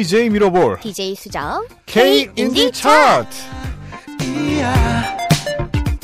DJ 미러볼 DJ 수정 K 인디 차트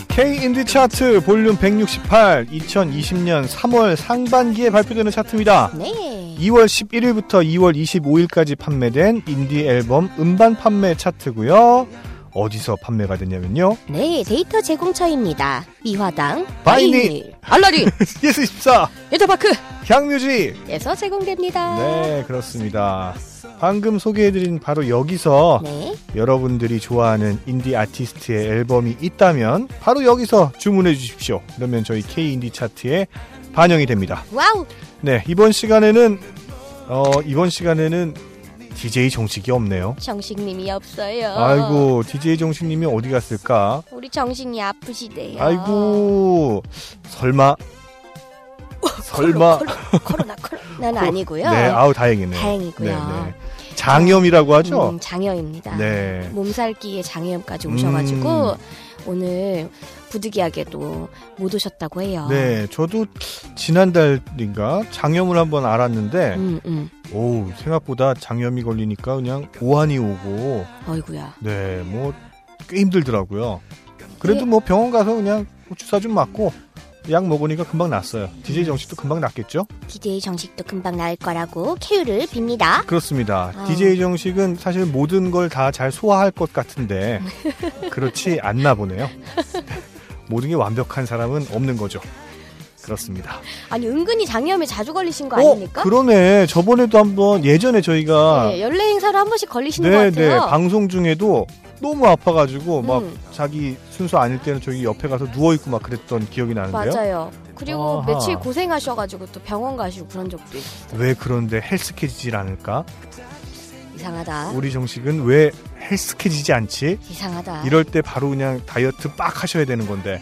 K 인디 차트 볼륨 168 2020년 3월 상반기에 발표되는 차트입니다. 네 2월 11일부터 2월 25일까지 판매된 인디 앨범 음반 판매 차트고요. 어디서 판매가 됐냐면요. 네, 데이터 제공처입니다. 미화당, 바이닐, 알라딘, 예스24, 인터파크 향뮤직. 에서 제공됩니다. 네, 그렇습니다. 방금 소개해드린 바로 여기서 네, 여러분들이 좋아하는 인디 아티스트의 앨범이 있다면 바로 여기서 주문해 주십시오. 그러면 저희 K 인디 차트에 반영이 됩니다. 와우, 네, 이번 시간에는 어, 이번 시간에는 DJ 정식이 없네요. 정식님이 없어요. 아이고, DJ 정식님이 어디 갔을까? 우리 정식이 아프시대요. 아이고, 설마 설마 코로, 코로나 코로나는 아니고요. 네, 아우 다행이네요. 다행이고요. 네, 네. 장염이라고 하죠? 음, 장염입니다. 네. 몸살기에 장염까지 오셔가지고 음. 오늘 부득이하게도 못 오셨다고 해요. 네, 저도 지난달인가 장염을 한번 알았는데, 음, 음. 오 생각보다 장염이 걸리니까 그냥 오한이 오고, 어이구야. 네, 뭐 꽤 힘들더라고요. 그래도 네. 뭐 병원 가서 그냥 주사 좀 맞고 약 먹으니까 금방 났어요. DJ 정식도 금방 낫겠죠? DJ 정식도 금방 나을 거라고 쾌유를 빕니다. 그렇습니다. 아. DJ 정식은 사실 모든 걸 다 잘 소화할 것 같은데 그렇지 않나 보네요. 모든 게 완벽한 사람은 없는 거죠. 그렇습니다. 아니 은근히 장염에 자주 걸리신 거 어, 아닙니까? 그러네. 저번에도 한번 예전에 저희가 네, 연례 행사로 한 번씩 걸리시는 네, 것 네, 같아요. 방송 중에도 너무 아파가지고 막 음. 자기 순서 아닐 때는 저희 옆에 가서 누워 있고 막 그랬던 기억이 나는데요. 맞아요. 그리고 아하. 며칠 고생하셔가지고 또 병원 가시고 그런 적도 있어요. 왜 그런데 헬스케지질 않을까? 이상하다. 우리 정식은 왜 헬스케지지 않지? 이상하다. 이럴 때 바로 그냥 다이어트 빡 하셔야 되는 건데.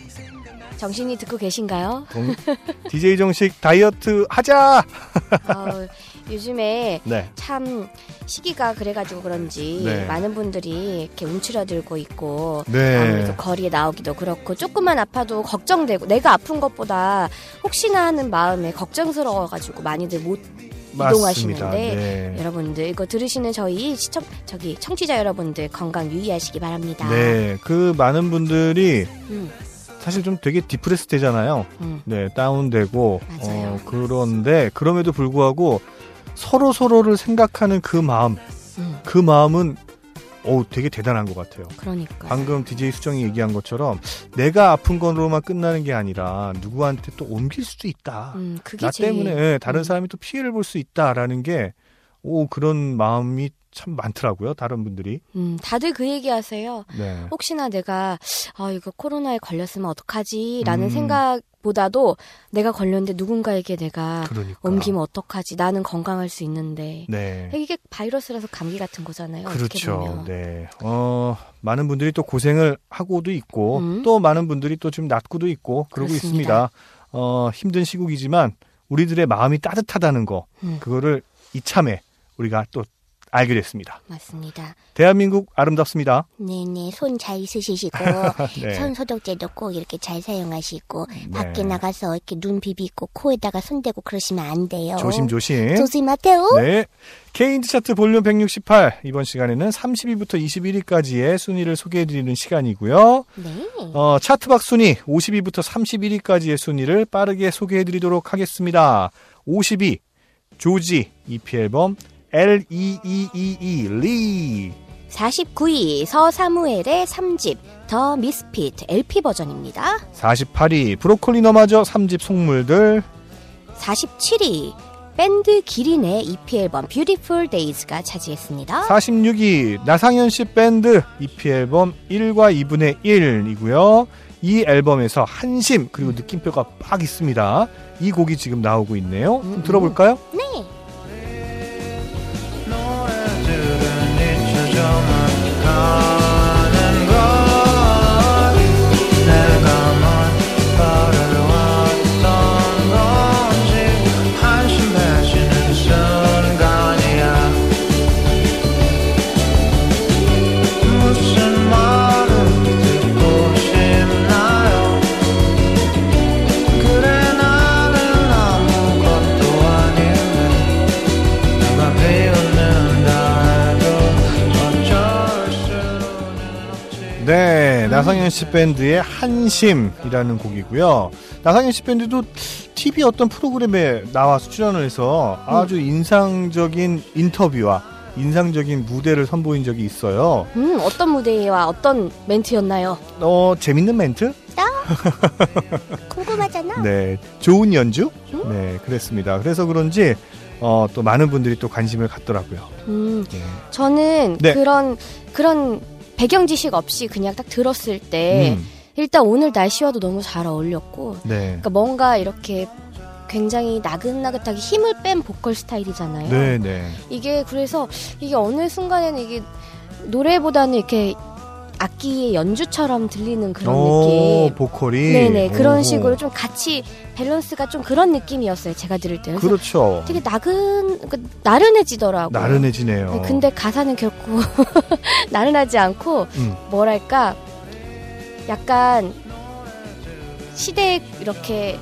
정신이 듣고 계신가요? 동- DJ 정식 다이어트 하자. 아우, 요즘에 네. 참 시기가 그래가지고 그런지 네. 많은 분들이 이렇게 움츠러들고 있고 네. 아무래도 거리에 나오기도 그렇고 조금만 아파도 걱정되고 내가 아픈 것보다 혹시나 하는 마음에 걱정스러워가지고 많이들 못 맞습니다. 이동하시는데 네. 여러분들 이거 들으시는 저희 시청 저기 청취자 여러분들 건강 유의하시기 바랍니다. 네. 그 많은 분들이 음, 사실 좀 되게 디프레스 되잖아요. 음. 네, 다운되고 맞아요. 어, 그런데 그럼에도 불구하고 서로 서로를 생각하는 그 마음, 음, 그 마음은 어 되게 대단한 것 같아요. 그러니까 방금 DJ 수정이 얘기한 것처럼 내가 아픈 거로만 끝나는 게 아니라 누구한테 또 옮길 수도 있다. 음, 나 제일 때문에 예, 다른 음. 사람이 또 피해를 볼 수 있다라는 게 오 그런 마음이 참 많더라고요. 다른 분들이. 음, 다들 그 얘기하세요. 네. 혹시나 내가 아 이거 코로나에 걸렸으면 어떡하지라는 음. 생각보다도 내가 걸렸는데 누군가에게 내가 그러니까. 옮기면 어떡하지? 나는 건강할 수 있는데 네. 이게 바이러스라서 감기 같은 거잖아요. 그렇죠. 네. 어, 많은 분들이 또 고생을 하고도 있고, 음. 또 많은 분들이 또좀 낫고도 있고, 그러고 그렇습니다. 있습니다. 어, 힘든 시국이지만, 우리들의 마음이 따뜻하다는 거, 음. 그거를 이참에 우리가 또 알게 됐습니다. 맞습니다. 대한민국 아름답습니다. 네네 손 잘 쓰시고 네. 손 소독제도 꼭 이렇게 잘 사용하시고 네. 밖에 나가서 이렇게 눈 비비고 코에다가 손 대고 그러시면 안 돼요. 조심 조심. 조심하세요. 네. K인디 차트 볼륨 168. 이번 시간에는 30위부터 21위까지의 순위를 소개해드리는 시간이고요. 네. 어, 차트 밖 순위 50위부터 31위까지의 순위를 빠르게 소개해드리도록 하겠습니다. 50위 조지 EP 앨범 L-E-E-E-E 리 49위 서사무엘의 3집 The Misfit LP 버전입니다. 48위 브로콜리 너마저 3집 속물들 47위 밴드 기린의 EP 앨범 Beautiful Days가 차지했습니다. 46위 나상현 씨 밴드 EP 앨범 1과 2분의 1이고요. 이 앨범에서 한심 그리고 느낌표가 빡 있습니다. 이 곡이 지금 나오고 있네요. 좀 음, 들어볼까요? 네. 잊혀져 나상현 씨 밴드의 한심이라는 곡이고요. 나상현 씨 밴드도 TV 어떤 프로그램에 나와서 출연을 해서 아주 인상적인 인터뷰와 인상적인 무대를 선보인 적이 있어요. 음, 어떤 무대와 어떤 멘트였나요? 어, 재밌는 멘트? 궁금하잖아. 네. 좋은 연주? 네, 그랬습니다. 그래서 그런지 어, 또 많은 분들이 또 관심을 갖더라고요. 음, 네. 저는 네. 그런 그런 배경 지식 없이 그냥 딱 들었을 때 음, 일단 오늘 날씨와도 너무 잘 어울렸고 네. 그러니까 뭔가 이렇게 굉장히 나긋나긋하게 힘을 뺀 보컬 스타일이잖아요. 네, 네. 이게 그래서 이게 어느 순간에는 이게 노래보다는 이렇게 악기의 연주처럼 들리는 그런 오, 느낌. 보컬이. 네네 그런 오. 식으로 좀 같이 밸런스가 좀 그런 느낌이었어요. 제가 들을 때는 그렇죠. 되게 나근 그 나른해지더라고요. 나른해지네요. 네, 근데 가사는 결코 나른하지 않고 음. 뭐랄까 약간 시대에 이렇게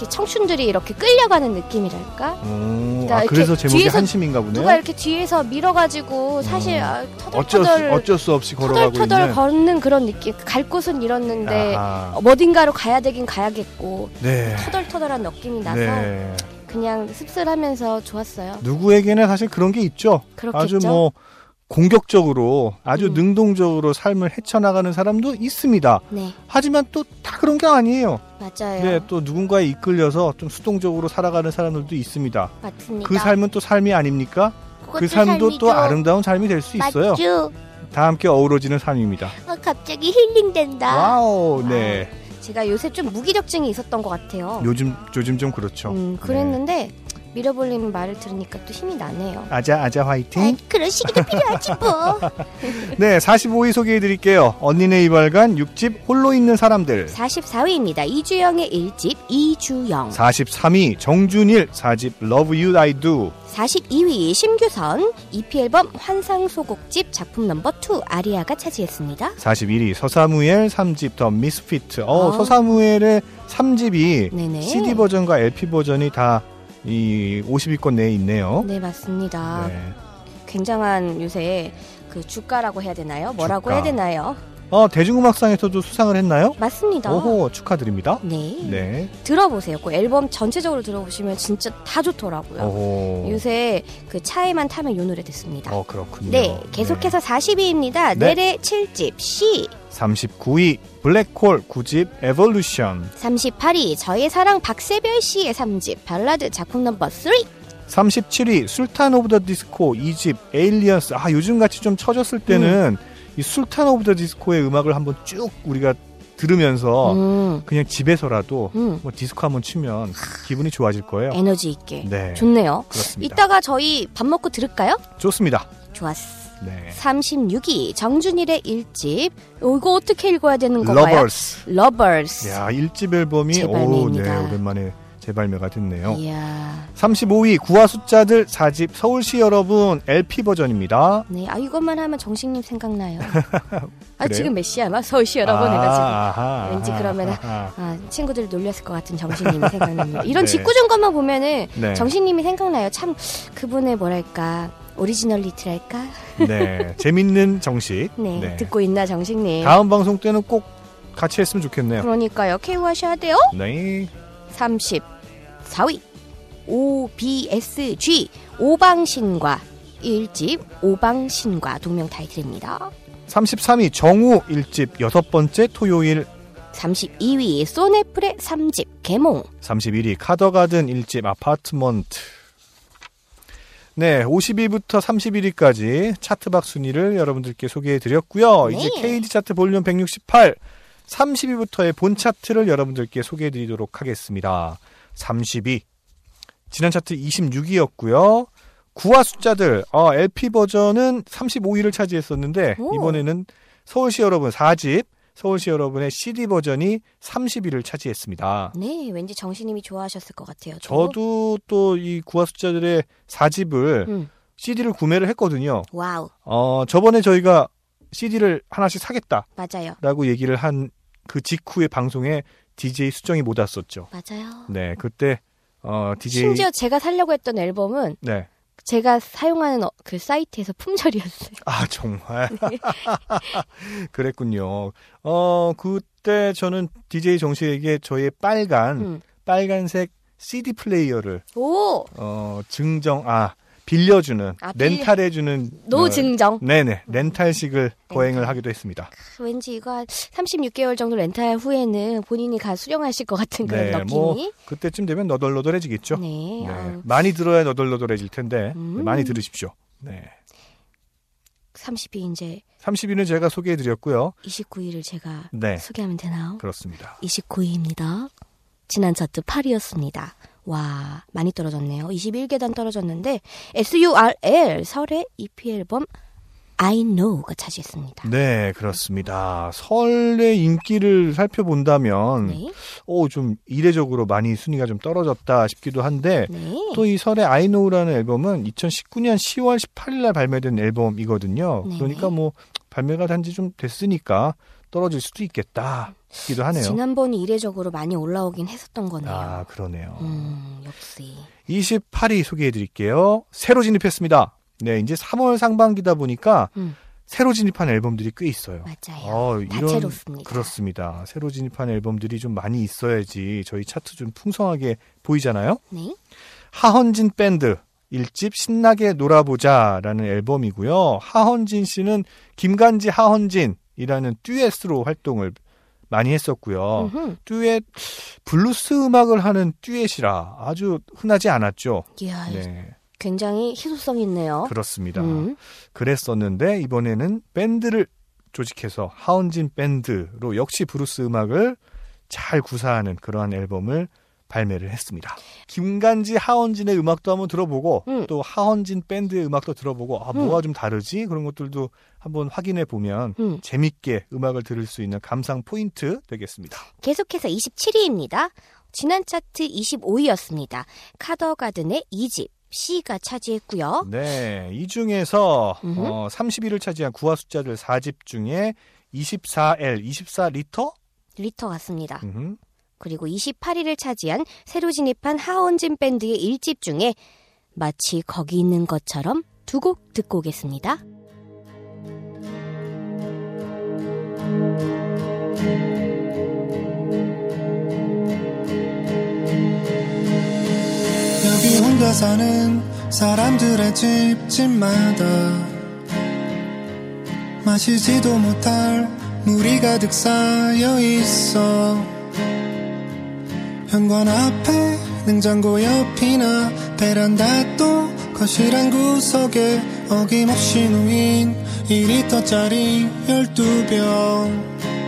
이렇게 청춘들이 이렇게 끌려가는 느낌이랄까 오, 그러니까 아, 그래서 제목이 뒤에서 한심인가 보네요. 누가 이렇게 뒤에서 밀어가지고 사실 음. 아, 어쩔 수, 터덜터덜 어쩔 수 없이 걸어가고 터덜터덜 있는. 걷는 그런 느낌 갈 곳은 잃었는데 아하. 어, 어딘가로 가야 되긴 가야겠고 네. 터덜터덜한 느낌이 나서 네. 그냥 씁쓸하면서 좋았어요 누구에게나 사실 그런 게 있죠. 그렇겠죠 아주 뭐 공격적으로 아주 음. 능동적으로 삶을 헤쳐나가는 사람도 있습니다. 네 하지만 또 다 그런 게 아니에요. 맞아요 네, 또 누군가에 이끌려서 좀 수동적으로 살아가는 사람들도 있습니다. 맞습니다 그 삶은 또 삶이 아닙니까? 그 삶도 또 삶이죠. 아름다운 삶이 될 수 있어요. 맞죠 다 함께 어우러지는 삶입니다. 아, 갑자기 힐링된다 와우, 네. 제가 요새 좀 무기력증이 있었던 것 같아요 요즘 요즘 좀 그렇죠. 음, 네. 그랬는데 미러볼님 말을 들으니까 또 힘이 나네요 아자 아자 화이팅. 그런 시기도 필요하지 뭐 네, 45위 소개해 드릴게요. 언니네 이발관 6집 홀로 있는 사람들. 44위입니다. 이주영의 1집 이주영. 43위 정준일 4집 Love You I Do. 42위 심규선 EP 앨범 환상소곡집 작품 넘버 2 아리아가 차지했습니다. 41위 서사무엘 3집 더 미스피트. 어, 아. 서사무엘의 3집이 네네. CD 버전과 LP 버전이 다 이 50위권 내에 있네요. 네 맞습니다. 네. 굉장한 요새 그 주가라고 해야 되나요? 뭐라고 주가. 해야 되나요? 어, 대중음악상에서도 수상을 했나요? 맞습니다. 오호, 축하드립니다. 네. 네. 들어보세요. 그 앨범 전체적으로 들어보시면 진짜 다 좋더라고요. 오호. 요새 그 차에만 타면 요 노래 듣습니다. 어, 그렇군요. 네, 계속해서 40위입니다. 네. 내래 7집 C. 39위 블랙홀 9집 Evolution. 38위 저의 사랑 박세별 씨의 3집 발라드 작품 넘버 3. 37위 술탄 오브 더 디스코 2집 Aliens. 아, 요즘 같이 좀 처졌을 때는 이 술탄 오브 더 디스코의 음악을 한번 쭉 우리가 들으면서 음, 그냥 집에서라도 음, 뭐 디스코 한번 추면 기분이 좋아질 거예요. 에너지 있게. 네. 좋네요. 그렇습니다. 이따가 저희 밥 먹고 들을까요? 좋습니다. 좋았어. 네. 36위 정준일의 1집. 어, 이거 어떻게 읽어야 되는 건가요? Lovers. Lovers. 야, 1집 앨범이 오, 네. 오랜만에 재발매가 됐네요. 이야. 35위 9와 숫자들 4집 서울시 여러분 LP 버전입니다. 네, 아 이것만 하면 정식님 생각나요. 아? 지금 몇 시야? 막 서울시 여러분 해가지고. 아하, 왠지 아하. 아, 친구들 놀렸을 것 같은 정식님이 생각납니다. 이런 네. 짓궂은 것만 보면은 네. 정식님이 생각나요. 참 그분의 뭐랄까 오리지널리티랄까. 네, 재밌는 정식. 네, 듣고 있나 정식님. 다음 방송 때는 꼭 같이 했으면 좋겠네요. 그러니까요. KO 하셔야 돼요. 네. 34위 OBSG 오방신과 1집 오방신과 동명 타이틀입니다. 33위 정우 1집 여섯 번째 토요일 32위 소네플의 3집 개몽 31위 카더가든 1집 아파트먼트 네, 50위부터 31위까지 차트박 순위를 여러분들께 소개해 드렸고요. 네. 이제 KD 차트 볼륨 168 30위부터의 본 차트를 여러분들께 소개해 드리도록 하겠습니다. 30위 지난 차트 26위였고요. 구화 숫자들 어, LP 버전은 35위를 차지했었는데 오. 이번에는 서울시 여러분 4집 서울시 여러분의 CD 버전이 30위를 차지했습니다. 네 왠지 정신님이 좋아하셨을 것 같아요. 또. 저도 또 이 9와 숫자들의 4집을 음, CD를 구매를 했거든요. 와우 어, 저번에 저희가 CD를 하나씩 사겠다라고 맞아요 얘기를 한 그 직후의 방송에 DJ 수정이 못 왔었죠. 맞아요. 네, 그때 어, DJ 심지어 제가 살려고 했던 앨범은 네. 제가 사용하는 어- 그 사이트에서 품절이었어요. 아, 정말. 그랬군요. 어, 그때 저는 DJ 정식에게 저의 빨간, 음. 빨간색 CD 플레이어를, 오! 어, 증정, 아, 빌려주는, 아, 빌려- 렌탈해주는. 노증정. 어, 네네. 렌탈식을 거행을 하기도 했습니다. 왠지 이거 한 36개월 정도 렌탈 후에는 본인이 가 수령하실 것 같은 그런 네, 느낌이. 뭐, 그때쯤 되면 너덜너덜해지겠죠. 네. 네. 많이 들어야 너덜너덜해질 텐데, 음. 네, 많이 들으십시오. 네. 30이 이제 30위는 제가 소개해 드렸고요. 29위를 제가 네. 소개하면 되나요? 그렇습니다. 29위입니다. 지난 차트 8위였습니다. 와, 많이 떨어졌네요. 21계단 떨어졌는데 SURL 설의 EP 앨범 I Know가 차지했습니다. 네, 그렇습니다. 설의 인기를 살펴본다면, 네. 오, 좀 이례적으로 많이 순위가 좀 떨어졌다 싶기도 한데, 네. 또이 설의 I Know라는 앨범은 2019년 10월 18일 날 발매된 앨범이거든요. 네네. 그러니까 뭐, 발매가 단지 좀 됐으니까 떨어질 수도 있겠다 싶기도 하네요. 지난번이 이례적으로 많이 올라오긴 했었던 거네요. 아, 그러네요. 음, 역시. 28위 소개해 드릴게요. 새로 진입했습니다. 네, 이제 3월 상반기다 보니까 음, 새로 진입한 앨범들이 꽤 있어요. 맞아요. 어, 다채롭습니다. 그렇습니다. 새로 진입한 앨범들이 좀 많이 있어야지 저희 차트 좀 풍성하게 보이잖아요. 네. 하헌진 밴드 1집 신나게 놀아보자라는 앨범이고요. 하헌진 씨는 김간지 하헌진 이라는 듀엣으로 활동을 많이 했었고요. 음흠. 듀엣 블루스 음악을 하는 듀엣이라 아주 흔하지 않았죠. 이야, 네, 굉장히 희소성 있네요. 그렇습니다. 음, 그랬었는데 이번에는 밴드를 조직해서 하헌진 밴드로 역시 블루스 음악을 잘 구사하는 그러한 앨범을 발매를 했습니다. 김간지 하헌진의 음악도 한번 들어보고 음. 또 하헌진 밴드의 음악도 들어보고 아 뭐가 좀 다르지 그런 것들도 한번 확인해 보면 음. 재밌게 음악을 들을 수 있는 감상 포인트 되겠습니다. 계속해서 27위입니다. 지난 차트 25위였습니다. 카더가든의 2집 C가 차지했고요. 네, 이 중에서 어? 음흠. 어, 30위를 차지한 구화 숫자들 4집 중에 24L, 24리터? 리터 같습니다. 음흠. 그리고 28위를 차지한 새로 진입한 하원진 밴드의 1집 중에 마치 거기 있는 것처럼 두 곡 듣고 오겠습니다. 여기 혼자 사는 사람들의 집 집마다 마시지도 못할 물이 가득 쌓여 있어 현관 앞에 냉장고 옆이나 베란다 또 거실 한 구석에 어김없이 놓인 2리터짜리 12병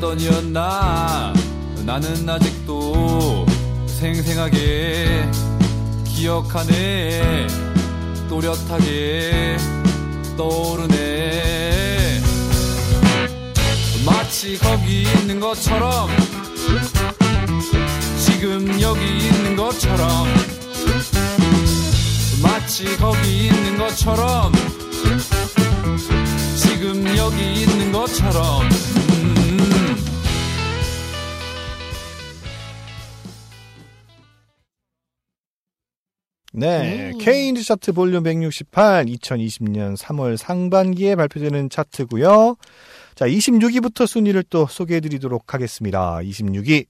어떤 이었나? 나는 아직도 생생하게 기억하네. 또렷하게 떠오르네. 마치 거기 있는 것처럼 지금 여기 있는 것처럼 마치 거기 있는 것처럼 지금 여기 있는 것처럼 네, 네. K인드 차트 볼륨 168 2020년 3월 상반기에 발표되는 차트고요. 자, 26위부터 순위를 또 소개해 드리도록 하겠습니다. 26위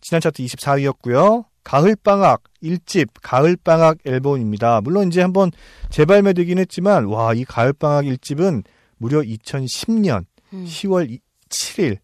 지난 차트 24위였고요. 가을방학 1집 가을방학 앨범입니다. 물론 이제 한번 재발매되긴 했지만 와, 이 가을방학 1집은 무려 2010년 음. 10월 7일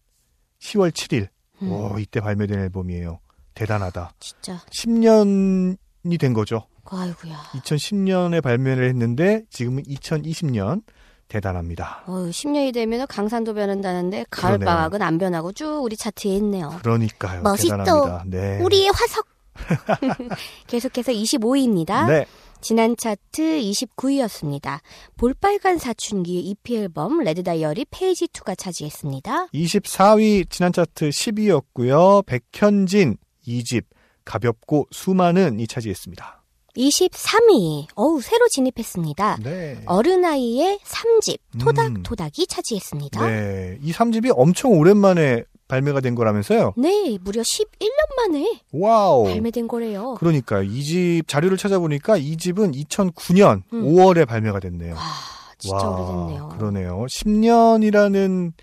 10월 7일. 음, 오, 이때 발매된 앨범이에요. 대단하다. 진짜. 10년이 된 거죠. 아이고야. 2010년에 발매를 했는데 지금은 2020년 대단합니다. 어휴, 10년이 되면 강산도 변한다는데 가을 그러네요. 방학은 안 변하고 쭉 우리 차트에 있네요. 그러니까요. 멋있어. 대단합니다. 네. 우리의 화석. 계속해서 25위입니다. 네. 지난 차트 29위였습니다. 볼빨간 사춘기의 EP 앨범 Red Diary Page 2가 차지했습니다. 24위 지난 차트 10위였고요. 백현진 2집 가볍고 수많은이 차지했습니다. 23위. 어우, 새로 진입했습니다. 네. 어른아이의 3집 음. 토닥토닥이 차지했습니다. 네. 이 3집이 엄청 오랜만에 발매가 된 거라면서요? 네, 무려 11년 만에 와우. 발매된 거래요. 그러니까요. 2집 자료를 찾아보니까 2집은 2009년 음. 5월에 발매가 됐네요. 와, 진짜 오래됐네요. 그러네요. 10년이라는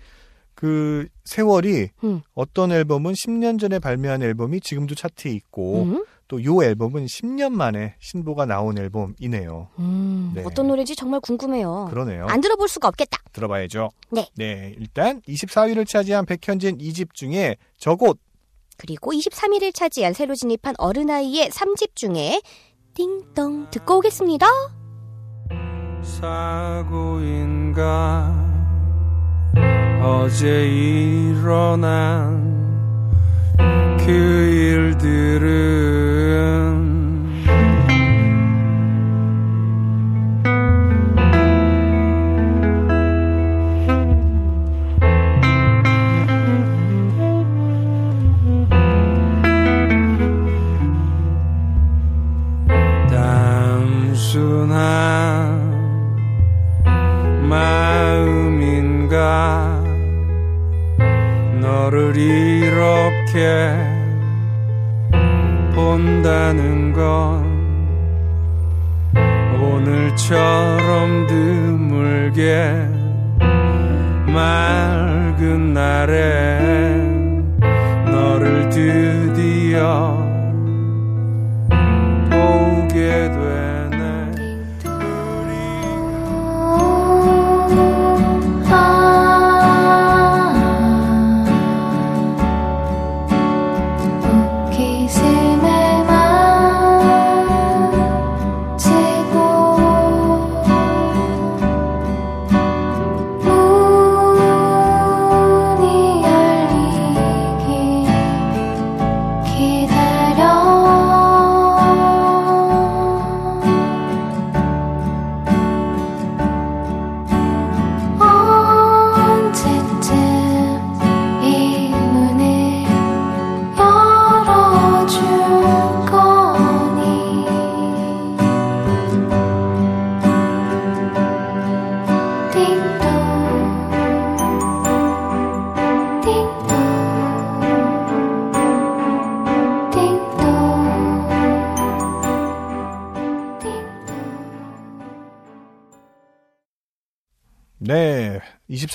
그 세월이 음. 어떤 앨범은 10년 전에 발매한 앨범이 지금도 차트에 있고 음? 또 요 앨범은 10년 만에 신보가 나온 앨범이네요. 음, 네. 어떤 노래인지 정말 궁금해요. 그러네요. 안 들어볼 수가 없겠다. 들어봐야죠. 네. 일단 24위를 차지한 백현진 2집 중에 저곳 그리고 23위를 차지한 새로 진입한 어른아이의 3집 중에 띵동 듣고 오겠습니다. 사고인가 어제 일어난 그 일들은 단순한 마음인가 너를 이렇게 본다는 건 오늘처럼 드물게 맑은 날에 너를 드디어 보게 되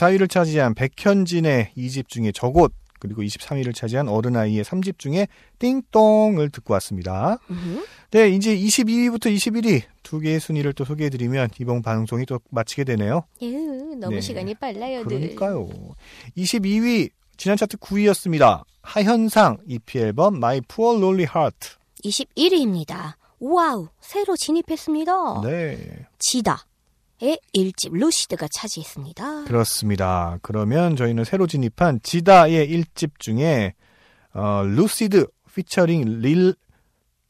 24위를 차지한 백현진의 2집 중에 저곳 그리고 23위를 차지한 어른아이의 3집 중에 띵똥을 듣고 왔습니다. 음, 네, 이제 22위부터 21위 두 개의 순위를 또 소개해드리면 이번 방송이 또 마치게 되네요. 에휴, 너무 네. 시간이 빨라요. 늘. 그러니까요. 22위 지난 차트 9위였습니다. 하현상 EP 앨범 My Poor Lonely Heart. 21위입니다. 와우, 새로 진입했습니다. 네, 지다 의 1집 루시드가 차지했습니다. 그렇습니다. 그러면 저희는 새로 진입한 지다의 1집 중에 어, 루시드 피처링 릴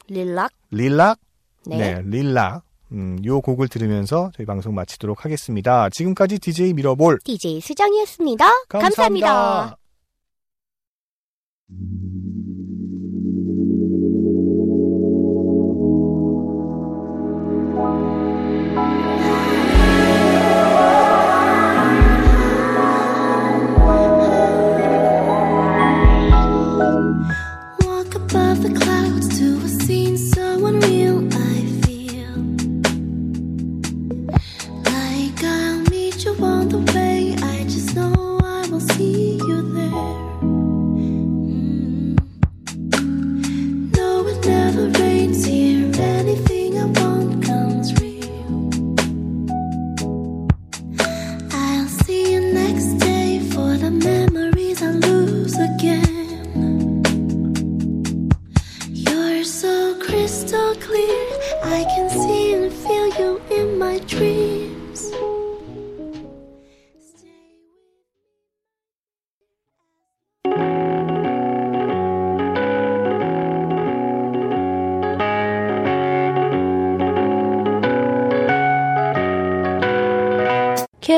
릴락. 릴락 네. 네, 릴락 음, 요 곡을 들으면서 저희 방송 마치도록 하겠습니다. 지금까지 DJ 미러볼 DJ 수정이었습니다. 감사합니다. 감사합니다.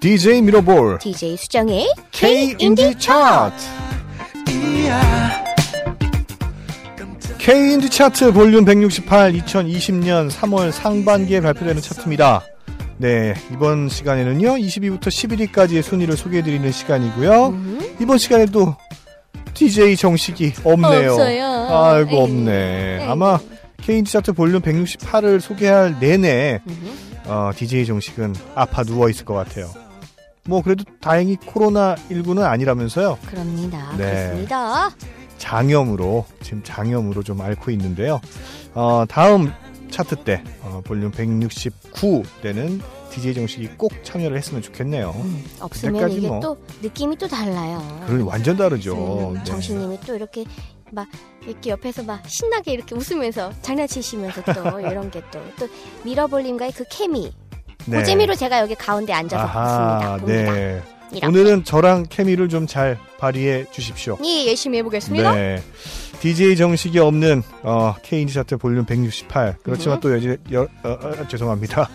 DJ 미러볼 DJ 수정의 K 인디 차트 K 인디 차트 볼륨 168 2020년 3월 상반기에 발표되는 차트입니다. 네, 이번 시간에는요. 22부터 11위까지의 순위를 소개해 드리는 시간이고요. 이번 시간에도 DJ 정식이 없네요. 없어요. 아이고 에이. 없네. 에이. 아마 K 인디 차트 볼륨 168을 소개할 내내 음흠. 어, DJ 정식은 아파 누워 있을 것 같아요. 뭐 그래도 다행히 코로나 19는 아니라면서요. 그럽니다. 네. 그렇습니다. 장염으로 지금 장염으로 좀 앓고 있는데요. 어, 다음 차트 때 어, 볼륨 169 때는 DJ 정식이 꼭 참여를 했으면 좋겠네요. 음, 없으면 이게 뭐. 또 느낌이 또 달라요. 그럼 완전 다르죠. 음, 네. 정신님이 또 이렇게 막 이렇게 옆에서 막 신나게 이렇게 웃으면서 장난치시면서 또 이런 게 또 또 미러볼님과의 그 케미 네. 그 재미로 제가 여기 가운데 앉아서 아하. 봅니다. 네. 이렇게. 오늘은 저랑 케미를 좀 잘 발휘해 주십시오. 예, 열심히 해보겠습니다. 네. DJ 정식이 없는 어, K인디 차트 볼륨 168. 그렇지만 음. 또 여지, 여, 어, 어, 죄송합니다.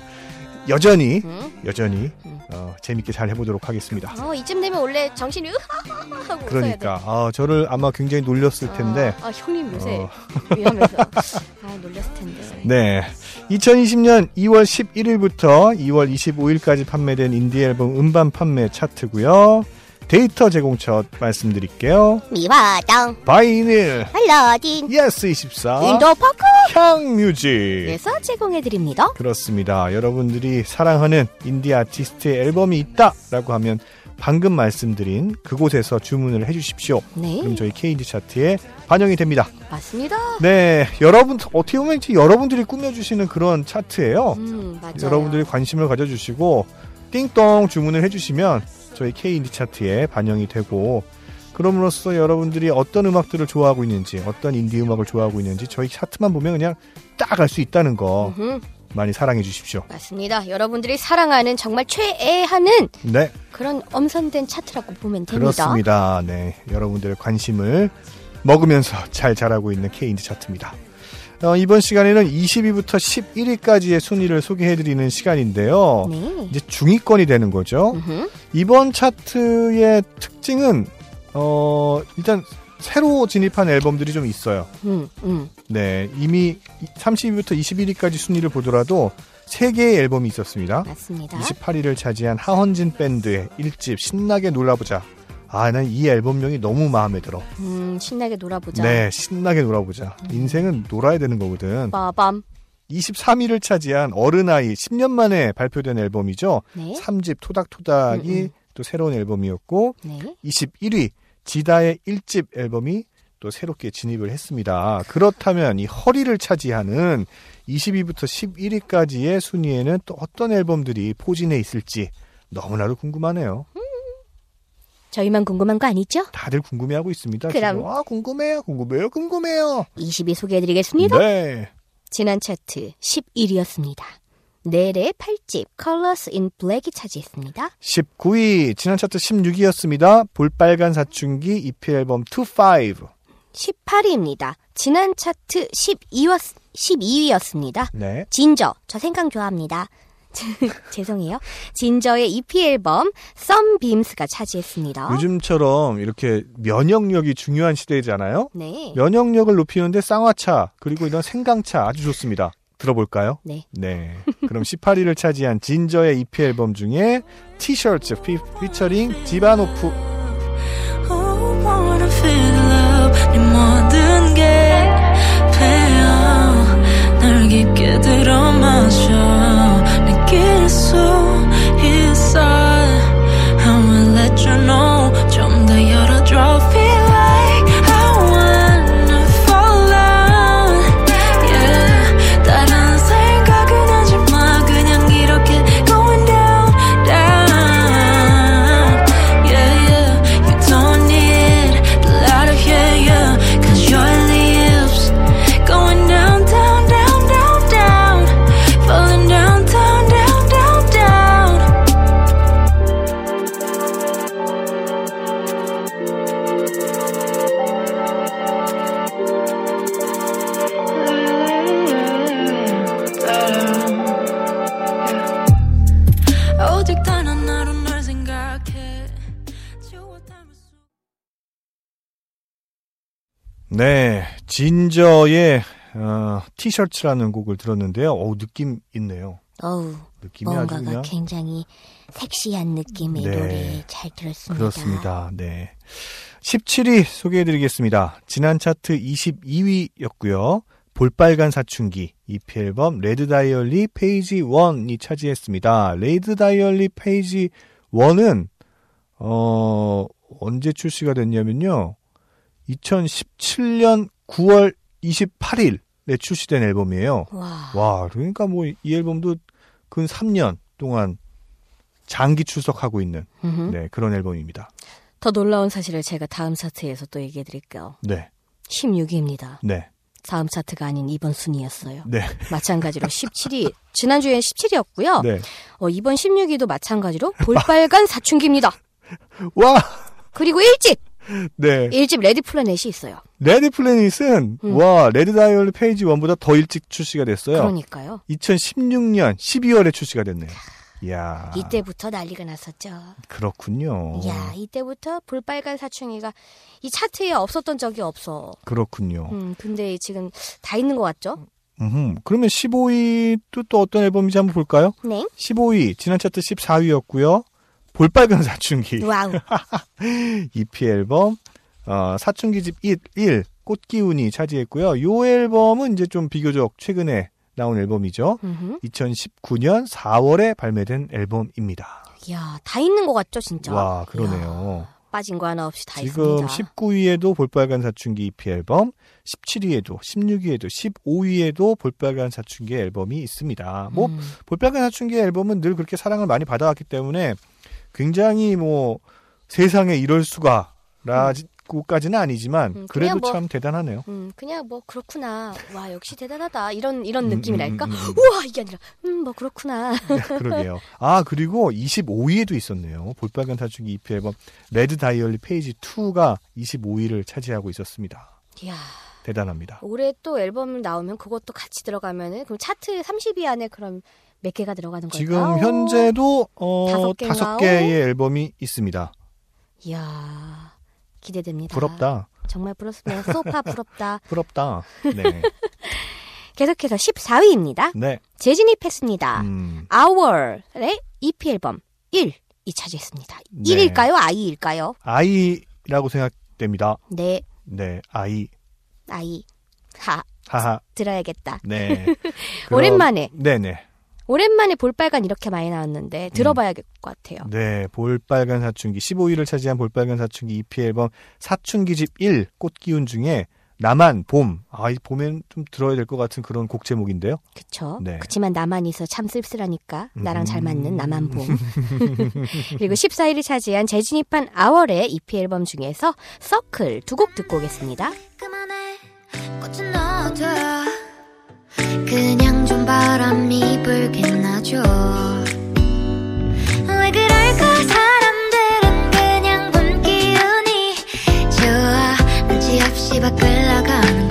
여전히 음. 여전히 음. 어, 재밌게 잘 해보도록 하겠습니다. 어, 이쯤 되면 원래 정신이 으하하하 하고 그러니까 아, 저를 아마 굉장히 놀렸을 돼. 텐데. 아, 아, 형님 요새 어, 위험해서 아 놀렸을 텐데. 네. 2020년 2월 11일부터 2월 25일까지 판매된 인디 앨범 음반 판매 차트고요. 데이터 제공처 말씀드릴게요. 미화당 바이닐, 알라딘 예스24, 인터파크 향뮤직. 에서 제공해드립니다. 그렇습니다. 여러분들이 사랑하는 인디 아티스트의 앨범이 있다라고 하면 방금 말씀드린 그곳에서 주문을 해주십시오. 네, 그럼 저희 K인디 차트에 반영이 됩니다. 맞습니다. 네, 여러분 어떻게 보면 여러분들이 꾸며주시는 그런 차트예요. 음. 여러분들이 관심을 가져주시고 띵동 주문을 해주시면 저희 K인디 차트에 반영이 되고 그럼으로써 여러분들이 어떤 음악들을 좋아하고 있는지 어떤 인디 음악을 좋아하고 있는지 저희 차트만 보면 그냥 딱 알 수 있다는 거 많이 사랑해 주십시오. 맞습니다. 여러분들이 사랑하는 정말 최애하는 네, 그런 엄선된 차트라고 보면 됩니다. 그렇습니다. 네, 여러분들의 관심을 먹으면서 잘 자라고 있는 K인디 차트입니다. 어, 이번 시간에는 20위부터 11위까지의 순위를 소개해드리는 시간인데요. 네. 이제 중위권이 되는 거죠. 음흠, 이번 차트의 특징은 어 일단 새로 진입한 앨범들이 좀 있어요. 음, 음. 네, 이미 30위부터 21위까지 순위를 보더라도 세 개의 앨범이 있었습니다. 맞습니다. 28위를 차지한 하헌진 밴드의 1집 신나게 놀아보자. 아, 난 이 앨범명이 너무 마음에 들어. 음, 신나게 놀아보자. 네, 신나게 놀아보자. 인생은 놀아야 되는 거거든. 빠밤. 23위를 차지한 어른아이 10년 만에 발표된 앨범이죠. 네. 3집 토닥토닥이 음, 음. 또 새로운 앨범이었고 네. 21위 지다의 1집 앨범이 또 새롭게 진입을 했습니다. 그렇다면 이 허리를 차지하는 20위부터 11위까지의 순위에는 또 어떤 앨범들이 포진해 있을지 너무나도 궁금하네요. 저희만 궁금한 거 아니죠? 다들 궁금해하고 있습니다. 그럼. 지금. 아 궁금해요, 궁금해요, 궁금해요. 20위 소개해드리겠습니다. 네, 지난 차트 11위였습니다. 넬의 8집 Colors in Black이 차지했습니다. 19위 지난 차트 16위였습니다. 볼빨간 사춘기 EP 앨범 25. 18위입니다. 지난 차트 12위, 12위였습니다. 네, 진저, 저 생강 좋아합니다. 죄송해요. 진저의 EP 앨범 Sunbeams가 차지했습니다. 요즘처럼 이렇게 면역력이 중요한 시대잖아요. 네. 면역력을 높이는데 쌍화차 그리고 이런 생강차 아주 좋습니다. 들어볼까요? 네. 네. 그럼 18위를 차지한 진저의 EP 앨범 중에 티셔츠 피, 피처링 지바노프 Oh, wanna feel love 네 모든 게 배어 널 깊게 들어마셔 느낄 수 있어 I will let you know 좀 더 열어줘 네, 진저의 어, 티셔츠라는 곡을 들었는데요. 어 느낌 있네요. 어우, 느낌이 아주 뭔가가 그냥 굉장히 섹시한 느낌의 네. 노래 잘 들었습니다. 그렇습니다. 네. 17위 소개해드리겠습니다. 지난 차트 22위였고요. 볼빨간 사춘기 EP 앨범 Red Diary Page 1이 차지했습니다. Red Diary Page 1은 어 언제 출시가 됐냐면요. 2017년 9월 28일에 출시된 앨범이에요. 와, 와, 그러니까 뭐 이 앨범도 근 3년 동안 장기 출석하고 있는 음흠. 네, 그런 앨범입니다. 더 놀라운 사실을 제가 다음 차트에서 또 얘기해 드릴게요. 네. 16위입니다. 네. 다음 차트가 아닌 이번 순위였어요. 네. 마찬가지로 17위, 지난주엔 17위였고요. 네. 어, 이번 16위도 마찬가지로 볼빨간 사춘기입니다. 와! 그리고 1집! 네. 1집 Red Planet이 있어요. Red Planet은 음. 와, Red Diary Page 1보다 더 일찍 출시가 됐어요. 그러니까요. 2016년 12월에 출시가 됐네요. 이야. 이때부터 난리가 났었죠. 그렇군요. 이야, 이때부터 볼빨간 사춘기가 이 차트에 없었던 적이 없어. 그렇군요. 음, 근데 지금 다 있는 것 같죠? 음. 그러면 15위도 또 어떤 앨범인지 한번 볼까요? 네. 15위 지난 차트 14위였고요. 볼빨간 사춘기 와우. EP 앨범 어, 사춘기집 1, 1 꽃기운이 차지했고요. 요 앨범은 이제 좀 비교적 최근에 나온 앨범이죠. 음흠. 2019년 4월에 발매된 앨범입니다. 이야, 다 있는 것 같죠, 진짜? 와, 그러네요. 이야, 빠진 거 하나 없이 다 지금 있습니다. 19위에도 볼빨간 사춘기 EP 앨범, 17위에도, 16위에도, 15위에도 볼빨간 사춘기 앨범이 있습니다. 뭐 음, 볼빨간 사춘기 앨범은 늘 그렇게 사랑을 많이 받아왔기 때문에 굉장히 뭐 세상에 이럴 수가라고까지는 아니지만 음, 그래도 그냥 뭐- 참 대단하네요. 음, 그냥 뭐 그렇구나. 와, 역시 대단하다. 이런 이런 음, 느낌이랄까? 음, 음, 음. 우와, 이게 아니라 음, 뭐 그렇구나. 그러게요. 아 그리고 25위에도 있었네요. 볼빨간 사춘기 EP 앨범 Red Diary Page 2가 25위를 차지하고 있었습니다. 이야. 대단합니다. 올해 또 앨범 나오면 그것도 같이 들어가면은 그럼 차트 30위 안에 그럼 몇 개가 들어가는 걸까요? 지금 현재도 어, 다섯 개의 앨범이 있습니다. 이야. 기대됩니다. 부럽다. 정말 부럽습니다. 소파 부럽다. 부럽다. 네. 계속해서 14위입니다. 네. 재진입했습니다. 음, OurR의 EP 앨범 1 이 차지했습니다. 네. 1일까요? 아이일까요? 아이라고 생각됩니다. 네, 네. 아이. 아이. 하, 하하. 들어야겠다. 네. 오랜만에. 네네. 오랜만에 볼빨간 이렇게 많이 나왔는데 들어봐야 될 것 같아요. 네. 볼빨간 사춘기 15위를 차지한 볼빨간 사춘기 EP 앨범 사춘기집 1 꽃기운 중에 나만 봄. 아, 이 봄엔 좀 들어야 될 것 같은 그런 곡 제목인데요. 그쵸? 네. 그치만 나만 있어 참 쓸쓸하니까 나랑 잘 음. 맞는 나만 봄. 그리고 14위를 차지한 재진입한 아월의 EP 앨범 중에서 서클 두 곡 듣고 오겠습니다. 그만해 바람이 불긴 하죠. 왜 그럴까? 사람들은 그냥 본 기운이 좋아. 눈치 없이 밖을 나가는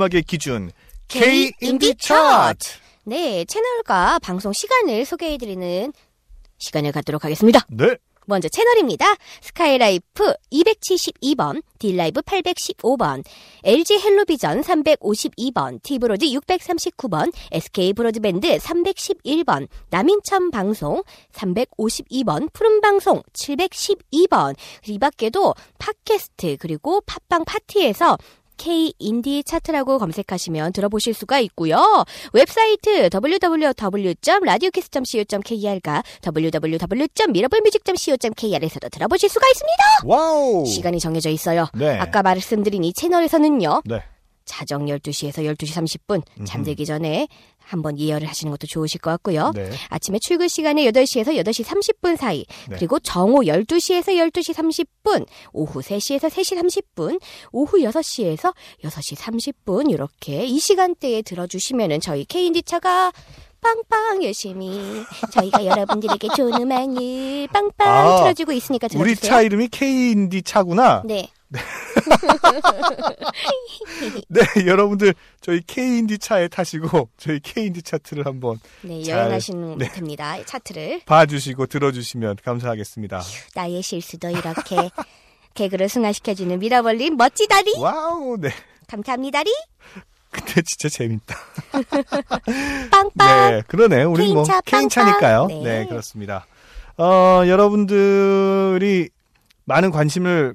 음악의 기준 K 인디 인디 차트. 네, 채널과 방송 시간을 소개해 드리는 시간을 갖도록 하겠습니다. 네. 먼저 채널입니다. 스카이라이프 272번, 딜라이브 815번, LG 헬로비전 352번, 티브로드 639번, SK 브로드밴드 311번, 남인천 방송 352번, 푸른방송 712번, 이 밖에도 팟캐스트 그리고 팟빵 팟티에서 K 인디 차트라고 검색하시면 들어보실 수가 있고요. 웹사이트 www.radiokiss.co.kr과 www.mirablemusic.co.kr에서도 들어보실 수가 있습니다. 와우. 시간이 정해져 있어요. 네. 아까 말씀드린 이 채널에서는요. 네. 자정 12시에서 12시 30분 잠들기 전에 한번 예열을 하시는 것도 좋으실 것 같고요. 네. 아침에 출근 시간에 8시에서 8시 30분 사이, 네. 그리고 정오 12시에서 12시 30분, 오후 3시에서 3시 30분, 오후 6시에서 6시 30분 이렇게 이 시간대에 들어주시면은 저희 K인디차가 빵빵 열심히 저희가 여러분들에게 좋은 음악을 빵빵 아, 틀어주고 있으니까 들어주세요. 우리 차 이름이 K 인디 차구나. 네. 네, 여러분들 저희 K 인디 차에 타시고 저희 K 인디 차트를 한번 네, 잘, 여행하시면 네. 됩니다. 차트를. 봐주시고 들어주시면 감사하겠습니다. 나의 실수도 이렇게 개그를 승화시켜주는 미러볼님 멋지다리. 와우, 네. 감사합니다리. 근데 진짜 재밌다. 빵빵. 네, 그러네. 우리 뭐 케인차, 케인차니까요. 빵빵. 네. 네. 그렇습니다. 어, 여러분들이 많은 관심을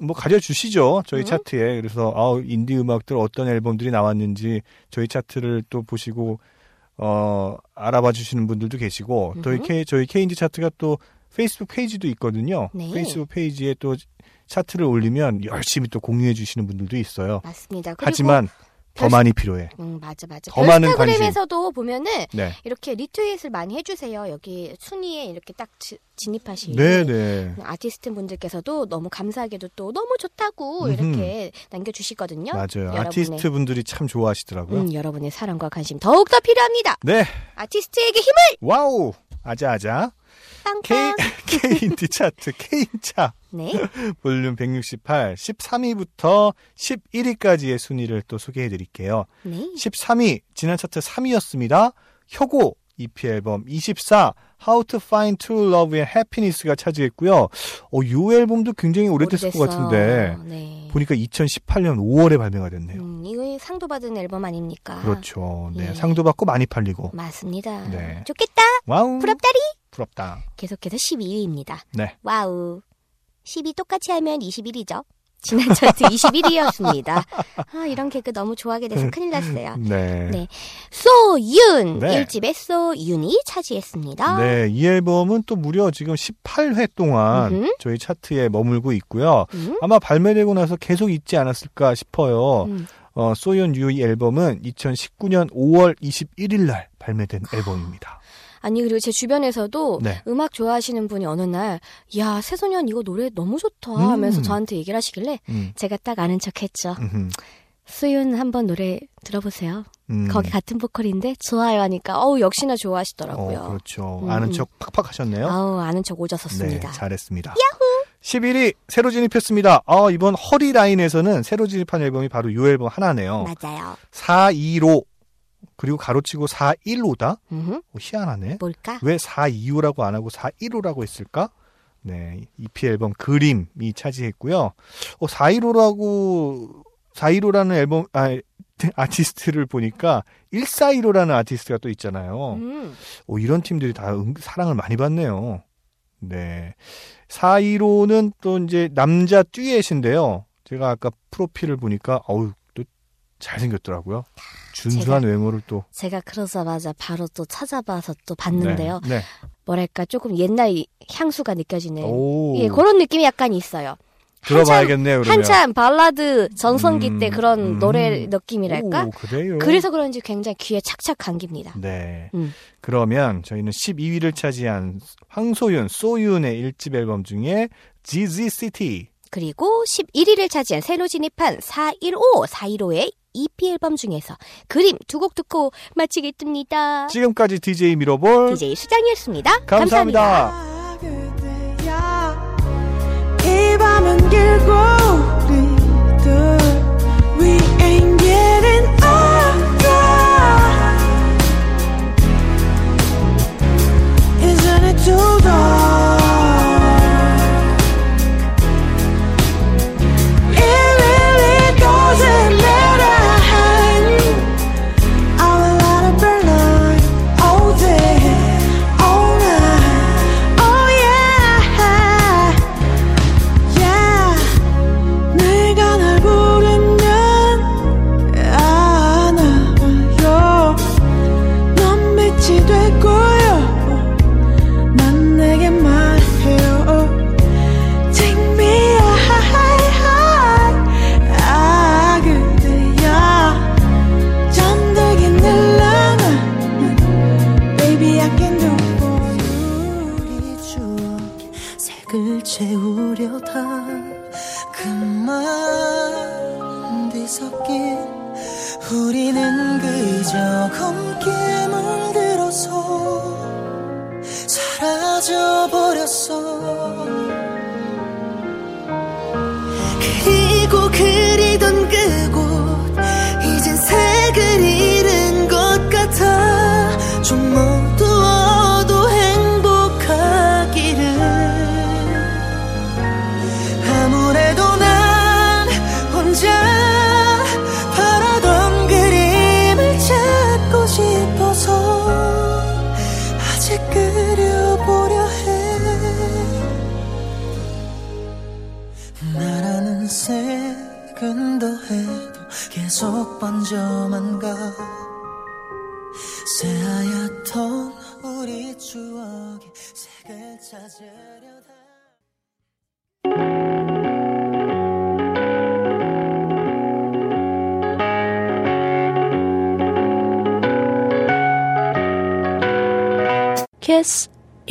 뭐 가져주시죠. 저희 음. 차트에. 그래서 아, 인디 음악들 어떤 앨범들이 나왔는지 저희 차트를 또 보시고 어, 알아봐 주시는 분들도 계시고 저희 음흠. K 저희 K인디 차트가 또 페이스북 페이지도 있거든요. 네. 페이스북 페이지에 또 차트를 올리면 열심히 또 공유해 주시는 분들도 있어요. 맞습니다. 하지만 더 별- 많이 필요해. 음, 맞아, 맞아. 더 많은 인스타그램에서도 보면은 네. 이렇게 retweet을 많이 해주세요. 여기 순위에 이렇게 딱 지- 진입하시는 네, 네. 아티스트 분들께서도 너무 감사하게도 또 너무 좋다고 음흠. 이렇게 남겨주시거든요. 맞아요. 아티스트 분들이 참 좋아하시더라고요. 음, 여러분의 사랑과 관심 더욱더 필요합니다. 네. 아티스트에게 힘을 와우. 아자아자. K. K인디 차트, K인차. 네. 볼륨 168, 13위부터 11위까지의 순위를 또 소개해 드릴게요. 네. 13위, 지난 차트 3위였습니다. 혁오 EP 앨범 24, How to Find True Love and Happiness가 차지했고요. 어, 이 앨범도 굉장히 오래됐을 것 오래됐어. 같은데, 네. 보니까 2018년 5월에 발매가 됐네요. 음, 이거 상도 받은 앨범 아닙니까? 그렇죠. 네. 예. 상도 받고 많이 팔리고. 맞습니다. 네. 좋겠다. 와우. 부럽다리. 부럽다. 계속해서 12위입니다. 네. 와우. 10위 똑같이 하면 21위죠. 지난 차트 21위였습니다. 아, 이런 개그 너무 좋아하게 돼서 큰일 났어요. 네. 네. 소윤! 네. 1집의 소윤이 차지했습니다. 네, 이 앨범은 또 무려 지금 18회 동안 음흠. 저희 차트에 머물고 있고요. 음? 아마 발매되고 나서 계속 있지 않았을까 싶어요. 음. 어, 소연 유이 앨범은 2019년 5월 21일 날 발매된 앨범입니다. 아니, 그리고 제 주변에서도 네. 음악 좋아하시는 분이 어느 날, 야, 새소년 이거 노래 너무 좋다 음. 하면서 저한테 얘기를 하시길래 음, 제가 딱 아는 척 했죠. 음흠, 소윤 한번 노래 들어보세요. 음. 거기 같은 보컬인데 좋아요 하니까 어우 역시나 좋아하시더라고요. 어, 그렇죠. 음, 아는 음. 척 팍팍 하셨네요. 아우 아는 척 오졌었습니다. 네, 잘했습니다. 야호! 11위 새로 진입했습니다. 아, 이번 허리 라인에서는 새로 진입한 앨범이 바로 이 앨범 하나네요. 맞아요. 425 그리고 가로치고 415다? 음흠. 어, 희한하네. 뭘까? 왜 425라고 안 하고 415라고 했을까? 네, EP 앨범 그림이 차지했고요. 어, 415라고 415라는 앨범 아 아티스트를 보니까 1415라는 아티스트가 또 있잖아요. 음. 오, 이런 팀들이 다 응- 사랑을 많이 받네요. 네. 415는 또 이제 남자 듀엣인데요. 제가 아까 프로필을 보니까 어우 또 잘생겼더라고요. 준수한 외모를 또 제가 그러자마자 바로 또 찾아봐서 또 봤는데요. 네. 네. 뭐랄까 조금 옛날 향수가 느껴지는 오. 예 그런 느낌이 약간 있어요. 들어봐야겠네요, 그러면. 한참 발라드 전성기 음, 때 그런 음. 노래 느낌이랄까? 오, 그래요? 그래서 그런지 굉장히 귀에 착착 감깁니다. 네. 음. 그러면 저희는 12위를 차지한 황소윤, 소윤의 1집 앨범 중에 GZ City. 그리고 11위를 차지한 새로 진입한 415, 415의 EP 앨범 중에서 그림 두 곡 듣고 마치겠습니다. 지금까지 DJ 미러볼 DJ 수장이었습니다. 감사합니다. 돼야 이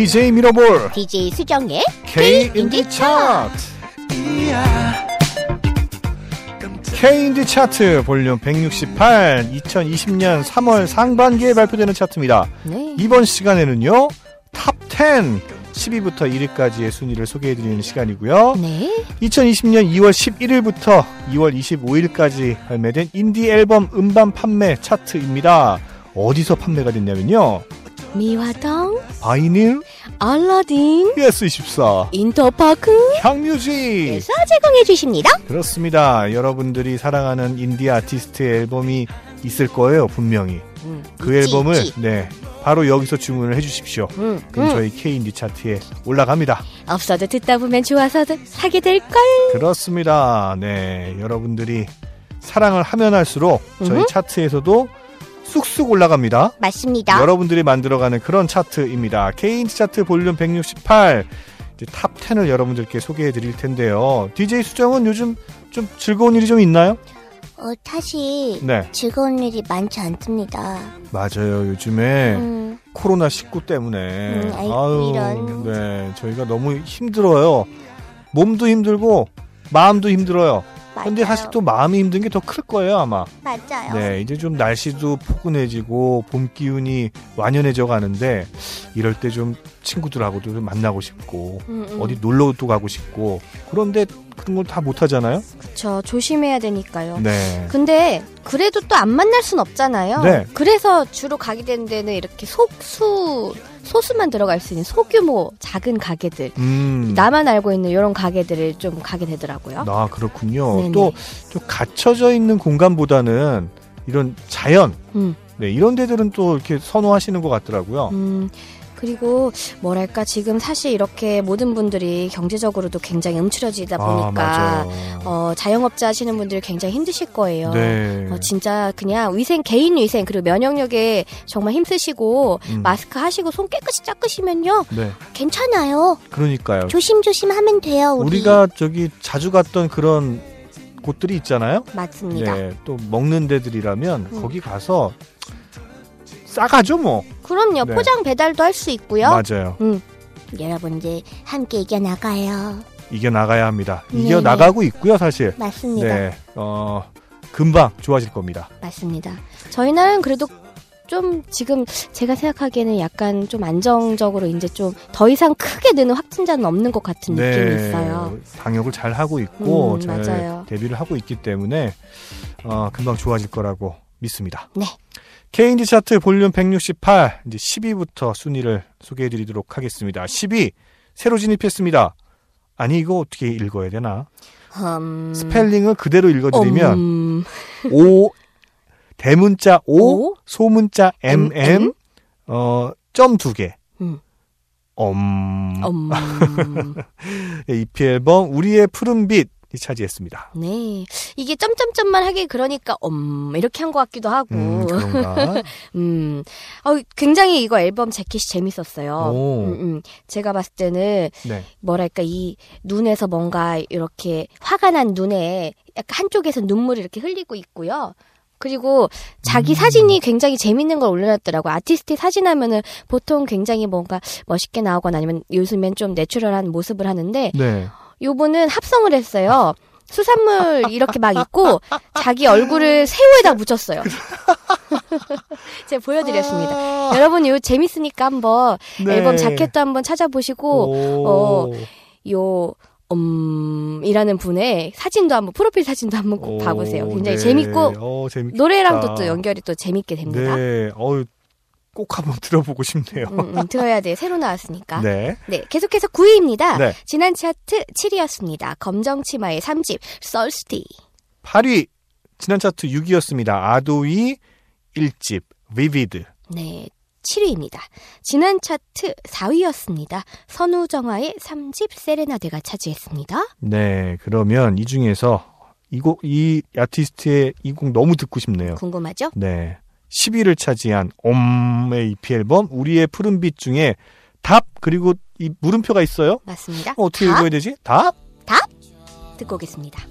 DJ 미러볼 DJ 수정의 K 인디 차트 K 인디 차트 볼륨 168 2020년 3월 상반기에 발표되는 차트입니다. 네. 이번 시간에는요 top 10 10위부터 1위까지의 순위를 소개해드리는 시간이고요. 네. 2020년 2월 11일부터 2월 25일까지 발매된 인디 앨범 음반 판매 차트입니다. 어디서 판매가 됐냐면요. 미화동, 바이닐, 알라딘, PS24, 인터파크 향뮤직. 에서 제공해 주십니다. 그렇습니다. 여러분들이 사랑하는 인디 아티스트의 앨범이 있을 거예요, 분명히. 음, 그 있지, 앨범을 있지. 네 바로 여기서 주문을 해주십시오. 음, 그럼 음. 저희 K 인디 차트에 올라갑니다. 없어도 듣다 보면 좋아서도 사게 될 걸. 그렇습니다. 네, 여러분들이 사랑을 하면 할수록 저희 음흠. 차트에서도 쑥쑥 올라갑니다. 맞습니다. 여러분들이 만들어가는 그런 차트입니다. K인디 차트 볼륨 168. 이제 top 10을 여러분들께 소개해 드릴 텐데요. DJ 수정은 요즘 좀 즐거운 일이 좀 있나요? 어, 사실 네, 즐거운 일이 많지 않습니다. 맞아요. 요즘에 음, 코로나 19 때문에 음, 아이고, 이런. 네, 저희가 너무 힘들어요. 몸도 힘들고 마음도 힘들어요. 근데 맞아요. 사실 또 마음이 힘든 게 더 클 거예요, 아마. 맞아요. 네, 이제 좀 날씨도 포근해지고 봄 기운이 완연해져 가는데 이럴 때 좀 친구들하고도 좀 만나고 싶고 음, 음. 어디 놀러도 가고 싶고 그런데 그런 걸 다 못 하잖아요. 그쵸. 조심해야 되니까요. 네. 근데 그래도 또 안 만날 순 없잖아요. 네. 그래서 주로 가게 되는 데는 이렇게 속수 소수만 들어갈 수 있는 소규모 작은 가게들. 음. 나만 알고 있는 이런 가게들을 좀 가게 되더라고요. 아, 그렇군요. 또 좀 갇혀져 있는 공간보다는 이런 자연 음. 네, 이런 데들은 또 이렇게 선호하시는 것 같더라고요. 음, 그리고 뭐랄까 지금 사실 이렇게 모든 분들이 경제적으로도 굉장히 음추려지다 보니까 아. 어, 자영업자 하시는 분들이 굉장히 힘드실 거예요. 네. 어, 진짜 그냥 위생 개인 위생 그리고 면역력에 정말 힘쓰시고 음. 마스크 하시고 손 깨끗이 닦으시면요 네. 괜찮아요. 그러니까요. 조심조심 하면 돼요, 우리. 우리가 저기 자주 갔던 그런 곳들이 있잖아요. 맞습니다. 네, 또 먹는 데들이라면 음. 거기 가서 싸가죠 뭐. 그럼요 네. 포장 배달도 할 수 있고요. 맞아요. 여러분들 함께 이겨 나가요. 이겨 나가야 합니다. 네네. 이겨 나가고 있고요, 사실. 맞습니다. 네, 어 금방 좋아질 겁니다. 맞습니다. 저희 나라는 그래도 좀 지금 제가 생각하기에는 약간 좀 안정적으로 이제 좀 더 이상 크게 느는 확진자는 없는 것 같은 느낌이 있어요. 방역을 잘 하고 있고 음, 잘 맞아요. 대비를 하고 있기 때문에 어, 금방 좋아질 거라고 믿습니다. 네. K인디 차트 볼륨 168 이제 10위부터 순위를 소개해드리도록 하겠습니다. 10위 새로 진입했습니다. 아니 이거 어떻게 읽어야 되나? 음, 스펠링을 그대로 읽어드리면 음, O 대문자 O, O, 소문자 MM, MM, 어, 점 두 개. 음. 엄. 음. 네, EP 앨범 우리의 푸른빛이 차지했습니다. 네. 이게 점점점만 하길 그러니까 음 이렇게 한 것 같기도 하고. 음, 그런가? 음. 어, 굉장히 이거 앨범 재킷이 재밌었어요. 오. 음, 음. 제가 봤을 때는 네. 뭐랄까 이 눈에서 뭔가 이렇게 화가 난 눈에 약간 한쪽에서 눈물이 이렇게 흘리고 있고요. 그리고 자기 음. 사진이 굉장히 재밌는 걸 올려놨더라고. 아티스트 사진 하면은 보통 굉장히 뭔가 멋있게 나오거나 아니면 요즘엔 좀 내추럴한 모습을 하는데 네. 요분은 합성을 했어요. 수산물 이렇게 막 있고 자기 얼굴을 새우에다 묻혔어요. 제가 보여드렸습니다. 아, 여러분 이거 재밌으니까 한번 네. 앨범 자켓도 한번 찾아보시고 오. 어, 요 음이라는 분의 사진도 한번 프로필 사진도 한번 꼭 오, 봐보세요. 굉장히 네. 재밌고 어, 재밌겠다. 노래랑도 또 연결이 또 재밌게 됩니다. 네. 어우, 꼭 한번 들어보고 싶네요. 음, 음, 들어야 돼. 새로 나왔으니까. 네. 네. 계속해서 9위입니다. 네. 지난 차트 7위였습니다. 검정 치마의 3집, Thirsty. 8위. 지난 차트 6위였습니다. 아도이 1집, Vivid. 네, 7위입니다. 지난 차트 4위였습니다. 선우정아의 3집, 세레나데가 차지했습니다. 네. 그러면 이 중에서 이 곡, 이 아티스트의 이 곡 너무 듣고 싶네요. 궁금하죠? 네. 10위를 차지한 옴의 EP 앨범 우리의 푸른빛 중에 답 그리고 이 물음표가 있어요. 맞습니다. 어, 어떻게 답 읽어야 되지? 답? 듣고 오겠습니다.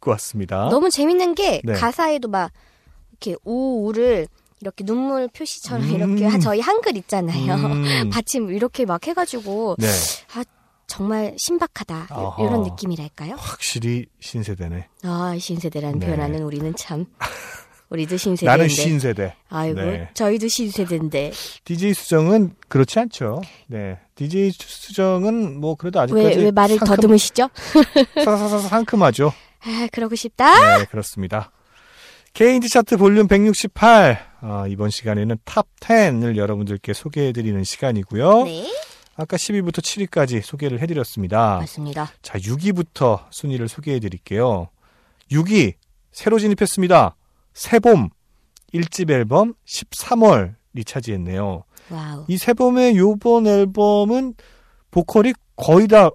듣고 왔습니다. 너무 재밌는 게 네. 가사에도 막 이렇게 우우를 이렇게 눈물 표시처럼 음. 이렇게 하- 저희 한글 있잖아요. 음. 받침 이렇게 막 해가지고 네. 정말 신박하다 어허. 이런 느낌이랄까요? 확실히 신세대네. 아 신세대라는 네. 표현하는 우리는 참 우리도 신세대인데. 나는 신세대. 아이고 네. 저희도 신세대인데 DJ 수정은 그렇지 않죠. 네. DJ 수정은 뭐 그래도 아직까지 왜 왜 말을 상큼, 더듬으시죠? 상큼하죠. 아 그러고 싶다. 네, 그렇습니다. K인디 차트 볼륨 168. 아, 이번 시간에는 top 10을 여러분들께 소개해드리는 시간이고요. 네 아까 10위부터 7위까지 소개를 해드렸습니다. 맞습니다. 자, 6위부터 순위를 소개해드릴게요. 6위, 새로 진입했습니다. 새봄, 1집 앨범 13월이 차지했네요. 와우. 이 새봄의 요번 앨범은 보컬이 거의 다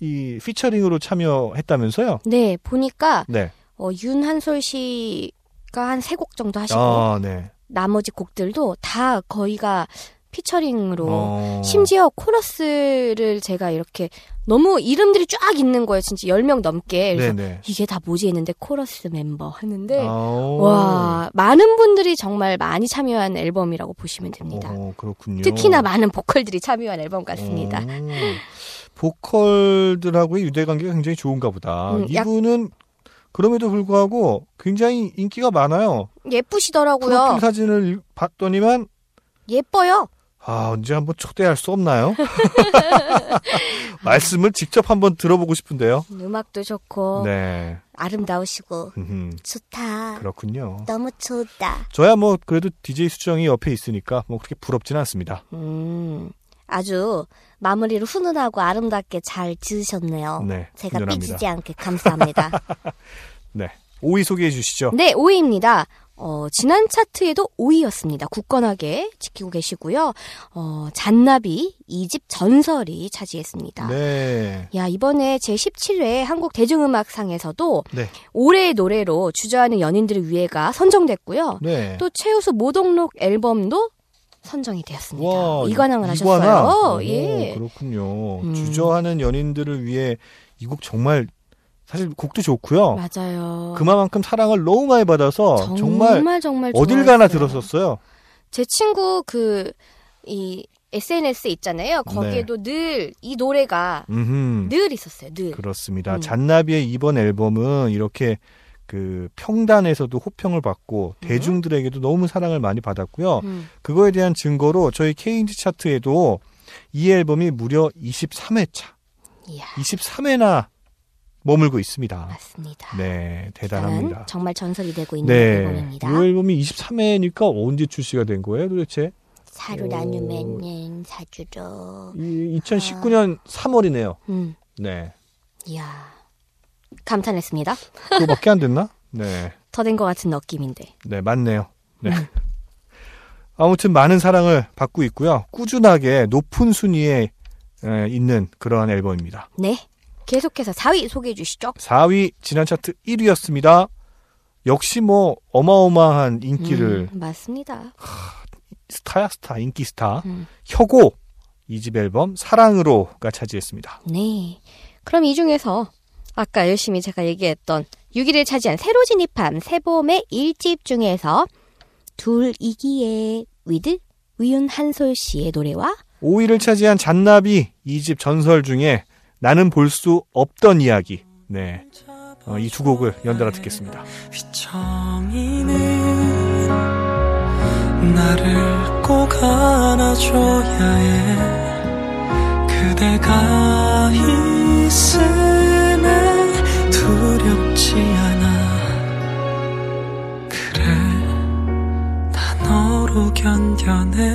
이 피처링으로 참여했다면서요? 네 보니까 네. 어, 윤한솔 씨가 한 세 곡 정도 하시고 아, 네. 나머지 곡들도 다 거의가 피처링으로 어. 심지어 코러스를 제가 이렇게 너무 이름들이 쫙 있는 거예요. 진짜 10명 넘게. 그래서 네네. 이게 다 뭐지 했는데 코러스 멤버 하는데 어. 와 많은 분들이 정말 많이 참여한 앨범이라고 보시면 됩니다. 어, 그렇군요. 특히나 많은 보컬들이 참여한 앨범 같습니다. 어. 보컬들하고의 유대 관계가 굉장히 좋은가 보다. 음, 약- 이분은 그럼에도 불구하고 굉장히 인기가 많아요. 예쁘시더라고요. 프로필 사진을 봤더니만 예뻐요. 아, 언제 한번 초대할 수 없나요? 말씀을 직접 한번 들어보고 싶은데요. 음악도 좋고 네. 아름다우시고 좋다. 그렇군요. 너무 좋다. 저야 뭐 그래도 DJ 수정이 옆에 있으니까 뭐 그렇게 부럽지는 않습니다. 음, 아주 마무리를 훈훈하고 아름답게 잘 지으셨네요. 네. 제가 훈훈합니다. 삐지지 않게 감사합니다. 네. 5위 소개해 주시죠. 네, 5위입니다. 어, 지난 차트에도 5위였습니다. 굳건하게 지키고 계시고요. 어, 잔나비 2집 전설이 차지했습니다. 네. 야, 이번에 제17회 한국 대중음악상에서도 네. 올해의 노래로 주저하는 연인들을 위해가 선정됐고요. 네. 또 최우수 모독록 앨범도 선정이 되었습니다. 와, 이관왕을 이관왕. 하셨어요. 오, 예. 그렇군요. 음. 주저하는 연인들을 위해 이 곡 정말 사실 곡도 좋고요. 맞아요. 그만큼 사랑을 너무 많이 받아서 정말, 정말 정말 어딜 가나. 들었었어요. 제 친구 그 이 SNS 있잖아요. 거기에도 늘이 노래가 네. 음흠. 늘 있었어요. 늘. 그렇습니다. 음. 잔나비의 이번 앨범은 이렇게 그 평단에서도 호평을 받고 대중들에게도 너무 사랑을 많이 받았고요. 음. 그거에 대한 증거로 저희 K인지 차트에도 이 앨범이 무려 23회차, 이야, 23회나 머물고 있습니다. 맞습니다. 네, 대단합니다. 정말 전설이 되고 있는 네, 앨범입니다. 이 앨범이 23회니까 언제 출시가 된 거예요, 도대체? 오. 나누면은 사주로. 이 2019년 3월이네요. 음. 네, 이야. 감탄했습니다. 그거밖에 안 됐나? 네, 더 된 것 같은 느낌인데. 네, 맞네요. 네. 아무튼 많은 사랑을 받고 있고요. 꾸준하게 높은 순위에 에, 있는 그러한 앨범입니다. 네. 계속해서 4위 소개해 주시죠. 4위 지난 차트 1위였습니다. 역시 뭐 어마어마한 인기를 음, 맞습니다. 스타야 스타 인기 스타 음. 혁오 2집 앨범 사랑으로가 차지했습니다. 네. 그럼 이 중에서 아까 열심히 제가 얘기했던 6위를 차지한 새로 진입한 새봄의 1집 중에서 둘이기에 with 윤한솔 씨의 노래와 5위를 차지한 잔나비 2집 전설 중에 나는 볼 수 없던 이야기. 네. 어, 이 두 곡을 연달아 듣겠습니다. 나를 꼭 안아줘야 해 그대가 있으 견뎌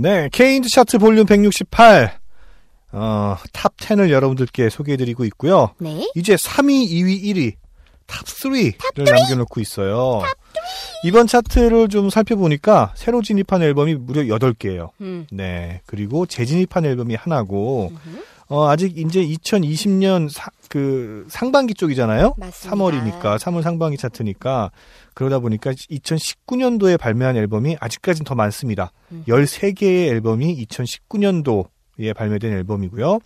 네, K인디 차트 볼륨 168. 어, top 10을 여러분들께 소개해드리고 있고요. 네. 이제 3위, 2위, 1위, top 3를 남겨놓고 있어요. 이번 차트를 좀 살펴보니까 새로 진입한 앨범이 무려 8개예요. 음. 네. 그리고 재진입한 앨범이 하나고, 어, 아직 이제 2020년 사- 그 상반기 쪽이잖아요. 맞습니다. 3월이니까, 3월 상반기 차트니까, 그러다 보니까 2019년도에 발매한 앨범이 아직까지는 더 많습니다. 음. 13개의 앨범이 2019년도에 발매된 앨범이고요.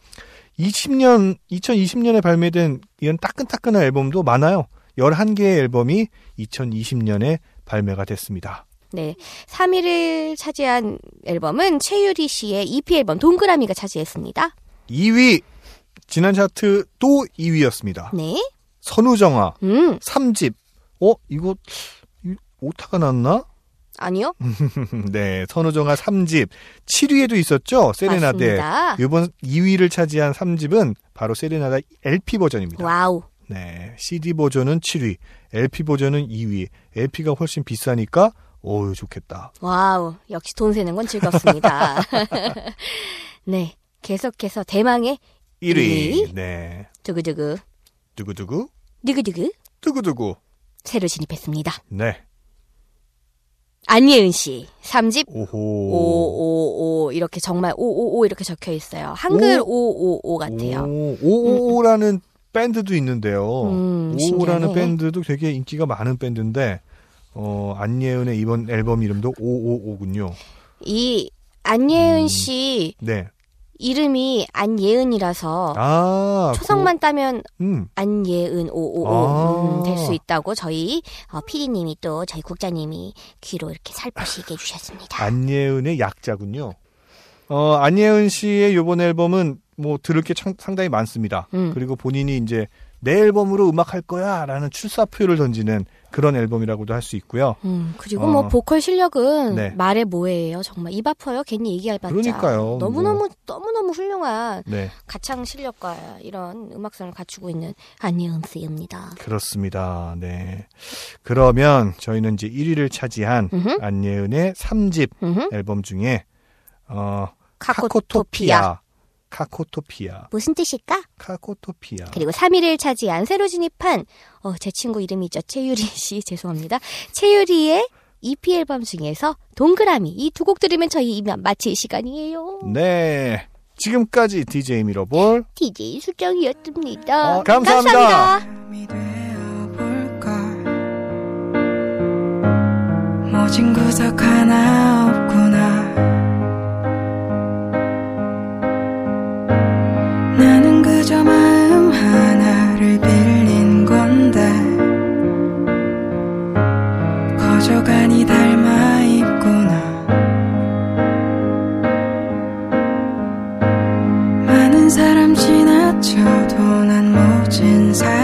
20년, 2020년에 발매된 이런 따끈따끈한 앨범도 많아요. 11개의 앨범이 2020년에 발매가 됐습니다. 네. 3위를 차지한 앨범은 최유리 씨의 EP 앨범 동그라미가 차지했습니다. 2위, 지난 차트 또 2위였습니다. 네. 선우정아, 음. 3집. 어, 이거, 이 오타가 났나? 아니요? 네, 선우정아 3집 7위에도 있었죠. 세레나데. 맞습니다. 이번 2위를 차지한 3집은 바로 세레나데 LP 버전입니다. 와우. 네, CD 버전은 7위, LP 버전은 2위. LP가 훨씬 비싸니까 어유 좋겠다. 와우. 역시 돈 세는 건 즐겁습니다. 네. 계속해서 대망의 1위. 일 위. 네. 두구두구 두구두구 두구두구 두구두구. 새로 진입했습니다. 네. 안예은 씨 3집 오호. 555 이렇게 정말 555 이렇게 적혀 있어요. 한글 555 같아요. 오, 오오라는 밴드도 있는데요. 음, 오오라는 신기하네. 밴드도 되게 인기가 많은 밴드인데 어, 안예은의 이번 앨범 이름도 555군요. 이 안예은 음. 씨 네. 이름이 안예은이라서 아, 초성만 따면 그, 음. 안예은 555 아. 음, 될수 있다고 저희 어, PD님이 또 저희 국장님이 귀로 이렇게 살포시게 해주셨습니다. 안예은의 약자군요. 어, 안예은 씨의 이번 앨범은 뭐 들을 게 참- 상당히 많습니다. 음. 그리고 본인이 이제 내 앨범으로 음악할 거야라는 출사표를 던지는 그런 앨범이라고도 할 수 있고요. 음, 그리고 어. 뭐 보컬 실력은 네. 말해 뭐해요. 정말 입 아파요. 괜히 얘기할 바자. 그러니까요. 너무너무 너무너무 훌륭한 네, 가창 실력과 이런 음악성을 갖추고 있는 안예은 씨입니다. 그렇습니다. 네. 그러면 저희는 이제 1위를 차지한 음흠. 안예은의 3집 음흠. 앨범 중에 어, 카코토피아. 카코토피아. 무슨 뜻일까? 카코토피아. 그리고 3위를 차지한 새로 진입한 어, 제 친구 이름이죠. 최유리 씨 죄송합니다. 최유리의 EP 앨범 중에서 동그라미 이 두 곡 들으면 저희 이만 마칠 시간이에요. 네. 지금까지 DJ 미러볼 DJ 수정이었습니다. 어, 감사합니다. 감사합니다. 되어볼까 모진 구석 하나 난모